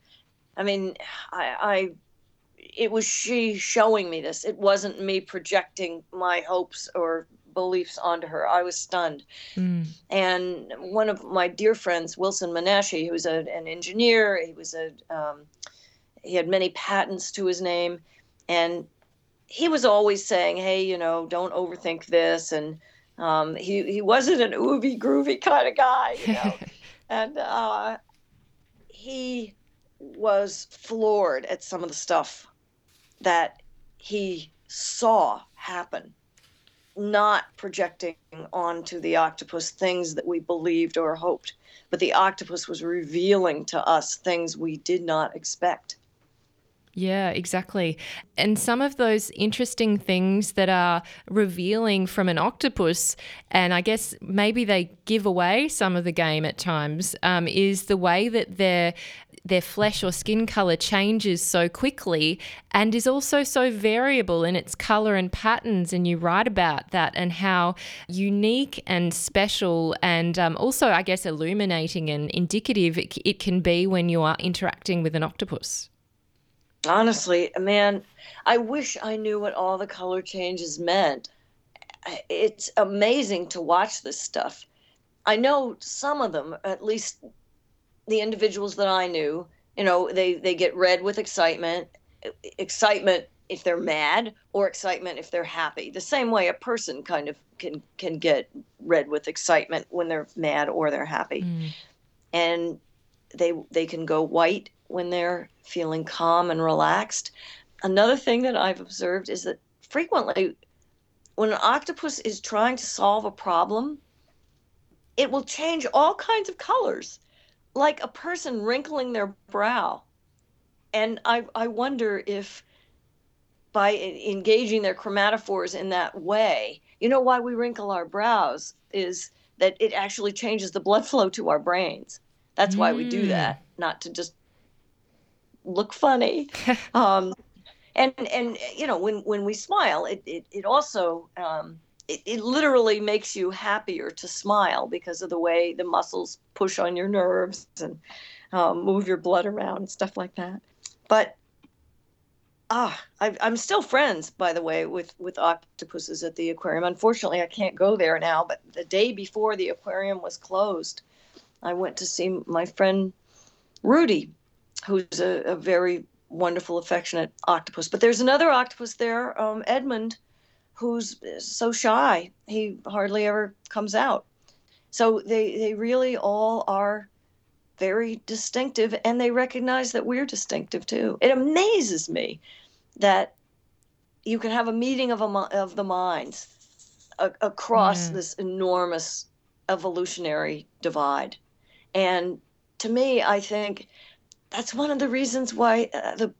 I mean, I, I it was she showing me this. It wasn't me projecting my hopes or beliefs onto her. I was stunned. Mm. And one of my dear friends, Wilson Menashi, who was a, an engineer, he was a um, he had many patents to his name, and he was always saying, "Hey, you know, don't overthink this." And um, he he wasn't an oovy groovy kind of guy, you know. and uh, he was floored at some of the stuff that he saw happen not projecting onto the octopus things that we believed or hoped, but the octopus was revealing to us things we did not expect. Yeah, exactly. And some of those interesting things that are revealing from an octopus, and I guess maybe they give away some of the game at times, um, is the way that they're their flesh or skin color changes so quickly and is also so variable in its color and patterns. And you write about that and how unique and special, and um, also, I guess, illuminating and indicative it, it can be when you are interacting with an octopus. Honestly, man, I wish I knew what all the color changes meant. It's amazing to watch this stuff. I know some of them, at least the individuals that I knew, you know, they they get red with excitement, excitement if they're mad or excitement if they're happy. The same way a person kind of can can get red with excitement when they're mad or they're happy. Mm. And they they can go white when they're feeling calm and relaxed. Another thing that I've observed is that frequently when an octopus is trying to solve a problem, it will change all kinds of colors like a person wrinkling their brow. And I, I wonder if by engaging their chromatophores in that way, you know, why we wrinkle our brows is that it actually changes the blood flow to our brains. That's why we do hmm. that, not to just look funny. um, and and you know, when when we smile, it it, it also um, it, it literally makes you happier to smile because of the way the muscles push on your nerves and um, move your blood around and stuff like that. But ah, I, I'm still friends, by the way, with with octopuses at the aquarium. Unfortunately, I can't go there now. But the day before the aquarium was closed, I went to see my friend Rudy, who's a, a very wonderful, affectionate octopus. But there's another octopus there, um, Edmund, who's so shy he hardly ever comes out. So they they really all are very distinctive and they recognize that we're distinctive too. It amazes me that you can have a meeting of a, of the minds a, across yeah. this enormous evolutionary divide. And to me i think that's one of the reasons why uh, the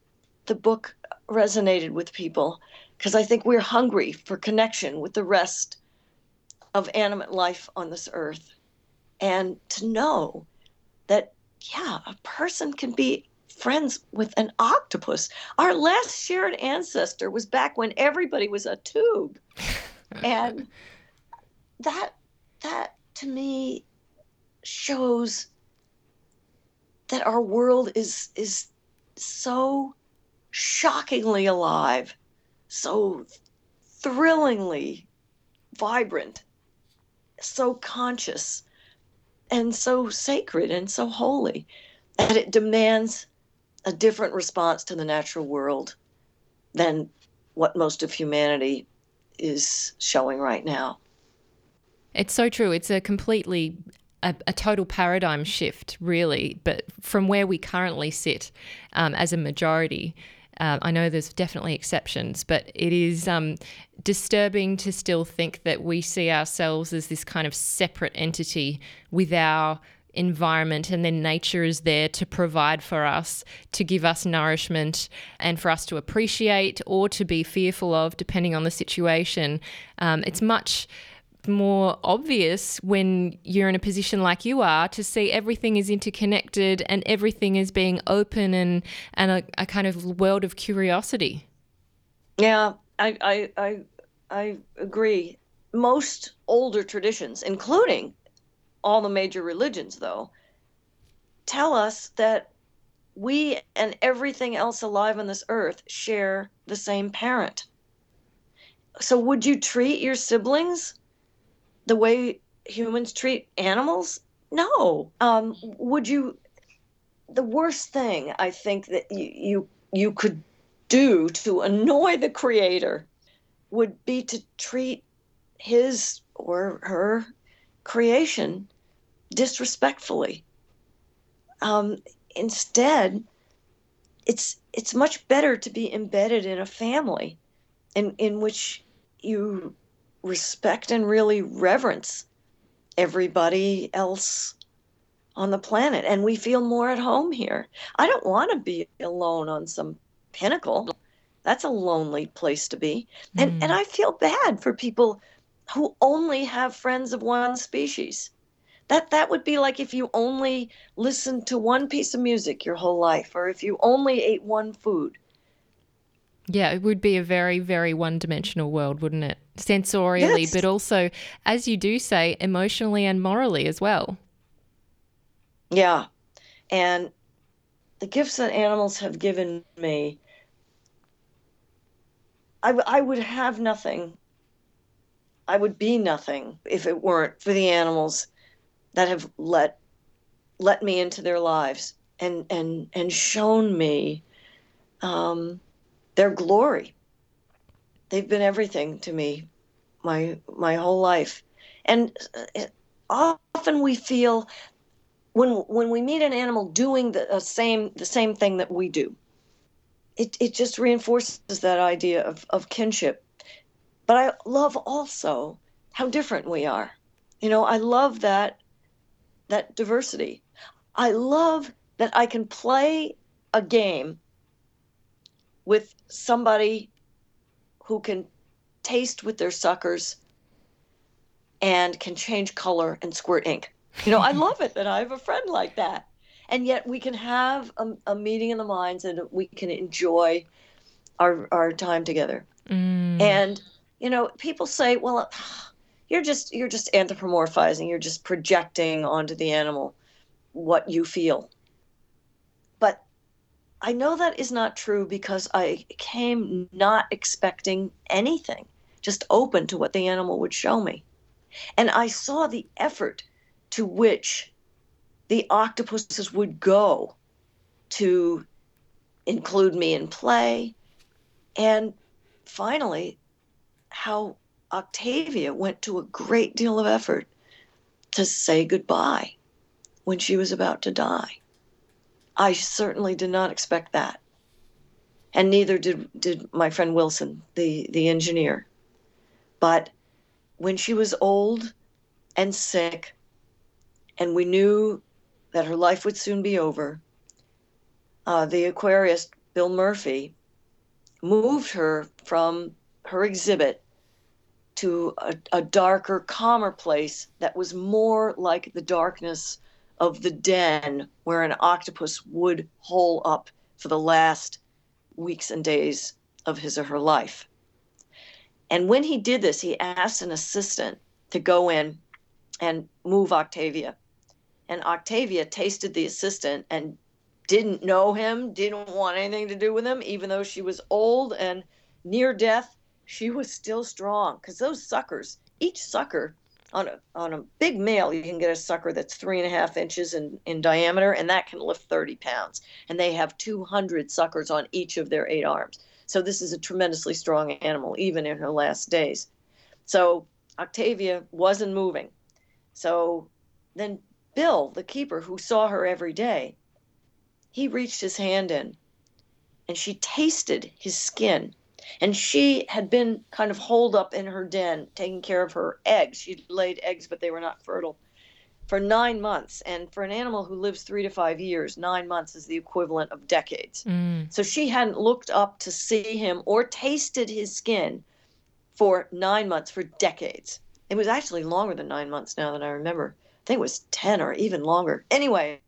the book resonated with people because I think we're hungry for connection with the rest of animate life on this earth. And to know that, yeah, a person can be friends with an octopus. Our last shared ancestor was back when everybody was a tube. and that that to me shows that our world is is so shockingly alive so thrillingly vibrant, so conscious, and so sacred and so holy that it demands a different response to the natural world than what most of humanity is showing right now. It's so true. It's a completely a, a, total paradigm shift, really, but from where we currently sit um, as a majority. Uh, I know there's definitely exceptions, but it is um, disturbing to still think that we see ourselves as this kind of separate entity with our environment, and then nature is there to provide for us, to give us nourishment, and for us to appreciate or to be fearful of, depending on the situation. Um, it's much more obvious when you're in a position like you are to see everything is interconnected and everything is being open and and a, a kind of world of curiosity. Yeah, I, I I I agree. Most older traditions, including all the major religions, though, tell us that we and everything else alive on this earth share the same parent. So, would you treat your siblings the way humans treat animals? No. Um, would you? The worst thing I think that you, you you could do to annoy the creator would be to treat his or her creation disrespectfully. Um, instead, it's it's much better to be embedded in a family in in which you respect and really reverence everybody else on the planet and we feel more at home here. I don't want to be alone on some pinnacle. That's a lonely place to be. And mm. and I feel bad for people who only have friends of one species. That that would be like if you only listened to one piece of music your whole life or if you only ate one food. Yeah, it would be a very, very one dimensional world, wouldn't it? Sensorially, yes. but also, as you do say, emotionally and morally as well. Yeah. And the gifts that animals have given me, I, w- I would have nothing. I would be nothing if it weren't for the animals that have let let me into their lives and and and shown me um, their glory. They've been everything to me my my whole life. And uh, often we feel when when we meet an animal doing the uh, same the same thing that we do, it it just reinforces that idea of of kinship. But I love also how different we are. You know, I love that that diversity. I love that I can play a game with somebody who can taste with their suckers and can change color and squirt ink. You know, I love it that I have a friend like that. And yet we can have a, a meeting in the minds and we can enjoy our, our time together. Mm. And, you know, people say, well, you're just you're just anthropomorphizing, you're just projecting onto the animal what you feel. I know that is not true because I came not expecting anything, just open to what the animal would show me. And I saw the effort to which the octopuses would go to include me in play. And finally, how Octavia went to a great deal of effort to say goodbye when she was about to die. I certainly did not expect that. And neither did, did my friend Wilson, the, the engineer. But when she was old and sick, and we knew that her life would soon be over, uh, the aquarist, Bill Murphy, moved her from her exhibit to a, a, darker, calmer place that was more like the darkness of the den where an octopus would hole up for the last weeks and days of his or her life. And when he did this, he asked an assistant to go in and move Octavia. And Octavia tasted the assistant and didn't know him, didn't want anything to do with him, even though she was old and near death. She was still strong because those suckers, each sucker on a on a big male, you can get a sucker that's three and a half inches in, in diameter, and that can lift 30 pounds. And they have 200 suckers on each of their eight arms. So this is a tremendously strong animal, even in her last days. So Octavia wasn't moving. So then Bill, the keeper who saw her every day, he reached his hand in and she tasted his skin and she had been kind of holed up in her den, taking care of her eggs. She'd laid eggs, but they were not fertile. for nine months. And for an animal who lives three to five years, nine months is the equivalent of decades. Mm. So she hadn't looked up to see him or tasted his skin for nine months, for decades. It was actually longer than nine months now that I remember. I think it was 10 or even longer. Anyway,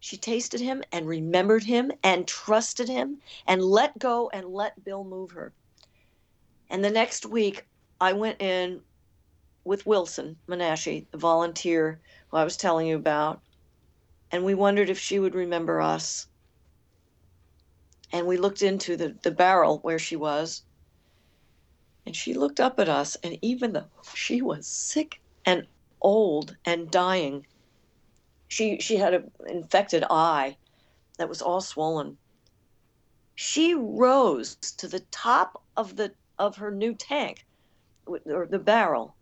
she tasted him and remembered him and trusted him and let go and let Bill move her. And the next week, I went in with Wilson Menashi, the volunteer who I was telling you about, and we wondered if she would remember us. And we looked into the, the barrel where she was, and she looked up at us, and even though she was sick and old and dying, she she had an infected eye that was all swollen. She rose to the top of the of her new tank or the barrel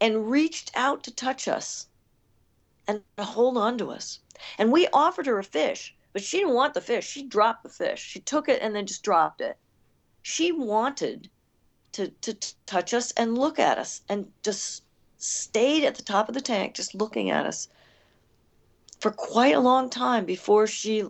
and reached out to touch us and hold on to us. And we offered her a fish, but she didn't want the fish. She dropped the fish. She took it and then just dropped it. She wanted to, to touch us and look at us and just stayed at the top of the tank just looking at us for quite a long time before she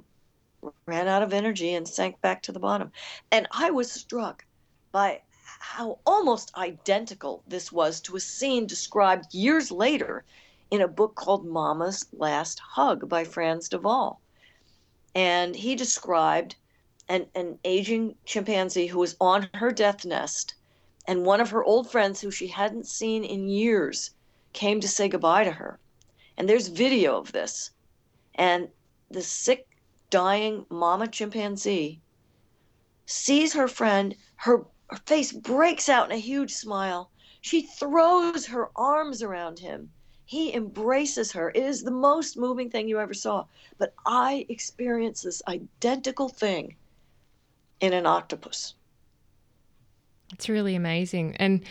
ran out of energy and sank back to the bottom. And I was struck by how almost identical this was to a scene described years later in a book called Mama's Last Hug by Frans de Waal. And he described an, an aging chimpanzee who was on her death nest, and one of her old friends who she hadn't seen in years came to say goodbye to her. And there's video of this. And the sick, dying mama chimpanzee sees her friend, her her face breaks out in a huge smile. She throws her arms around him. He embraces her. It is the most moving thing you ever saw. But I experienced this identical thing in an octopus. It's really amazing. And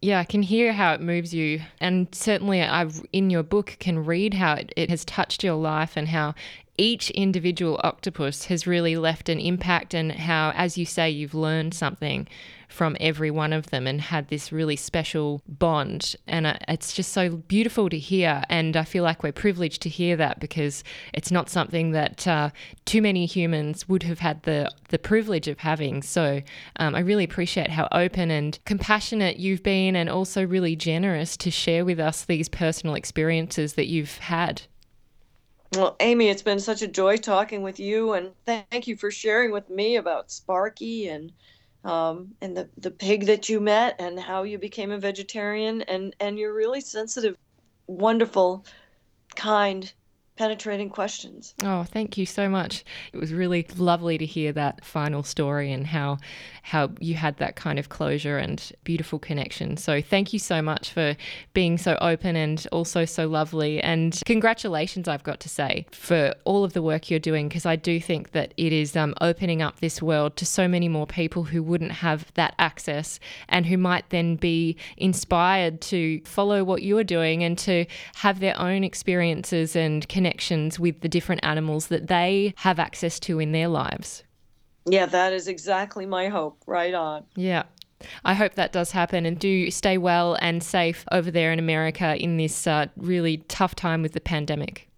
yeah, I can hear how it moves you. And certainly, I've in your book can read how it, it has touched your life and how each individual octopus has really left an impact, and how, as you say, you've learned something from every one of them and had this really special bond. And uh, it's just so beautiful to hear. And I feel like we're privileged to hear that because it's not something that uh, too many humans would have had the, the privilege of having. So um, I really appreciate how open and compassionate you've been and also really generous to share with us these personal experiences that you've had. Well, Amy, it's been such a joy talking with you, and thank you for sharing with me about Sparky and um, and the the pig that you met, and how you became a vegetarian, and and you're really sensitive, wonderful, kind penetrating questions. Oh, thank you so much. It was really lovely to hear that final story and how how you had that kind of closure and beautiful connection. So thank you so much for being so open and also so lovely and congratulations I've got to say for all of the work you're doing because I do think that it is um, opening up this world to so many more people who wouldn't have that access and who might then be inspired to follow what you're doing and to have their own experiences and connect connections with the different animals that they have access to in their lives. Yeah, that is exactly my hope. Right on. Yeah. I hope that does happen and do stay well and safe over there in America in this uh, really tough time with the pandemic.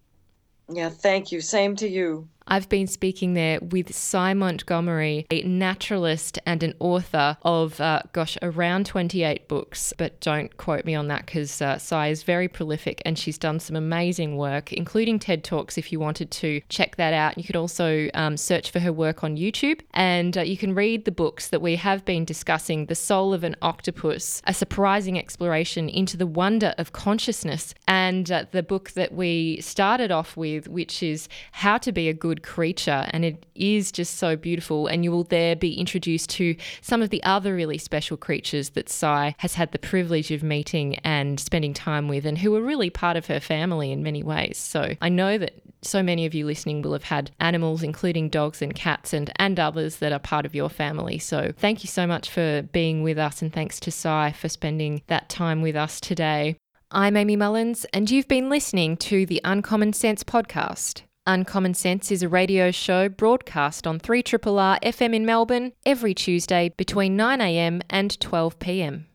Yeah, thank you. Same to you. I've been speaking there with Sy Montgomery, a naturalist and an author of, uh, gosh, around 28 books, but don't quote me on that because uh, Si is very prolific and she's done some amazing work, including TED Talks if you wanted to check that out. You could also um, search for her work on YouTube and uh, you can read the books that we have been discussing The Soul of an Octopus, a surprising exploration into the wonder of consciousness, and uh, the book that we started off with, which is How to Be a Good creature, and it is just so beautiful. And you will there be introduced to some of the other really special creatures that Sy has had the privilege of meeting and spending time with, and who are really part of her family in many ways. So I know that so many of you listening will have had animals, including dogs and cats, and, and others that are part of your family. So thank you so much for being with us, and thanks to Sy for spending that time with us today. I'm Amy Mullins, and you've been listening to the Uncommon Sense podcast. Uncommon Sense is a radio show broadcast on 3RRR FM in Melbourne every Tuesday between 9am and 12pm.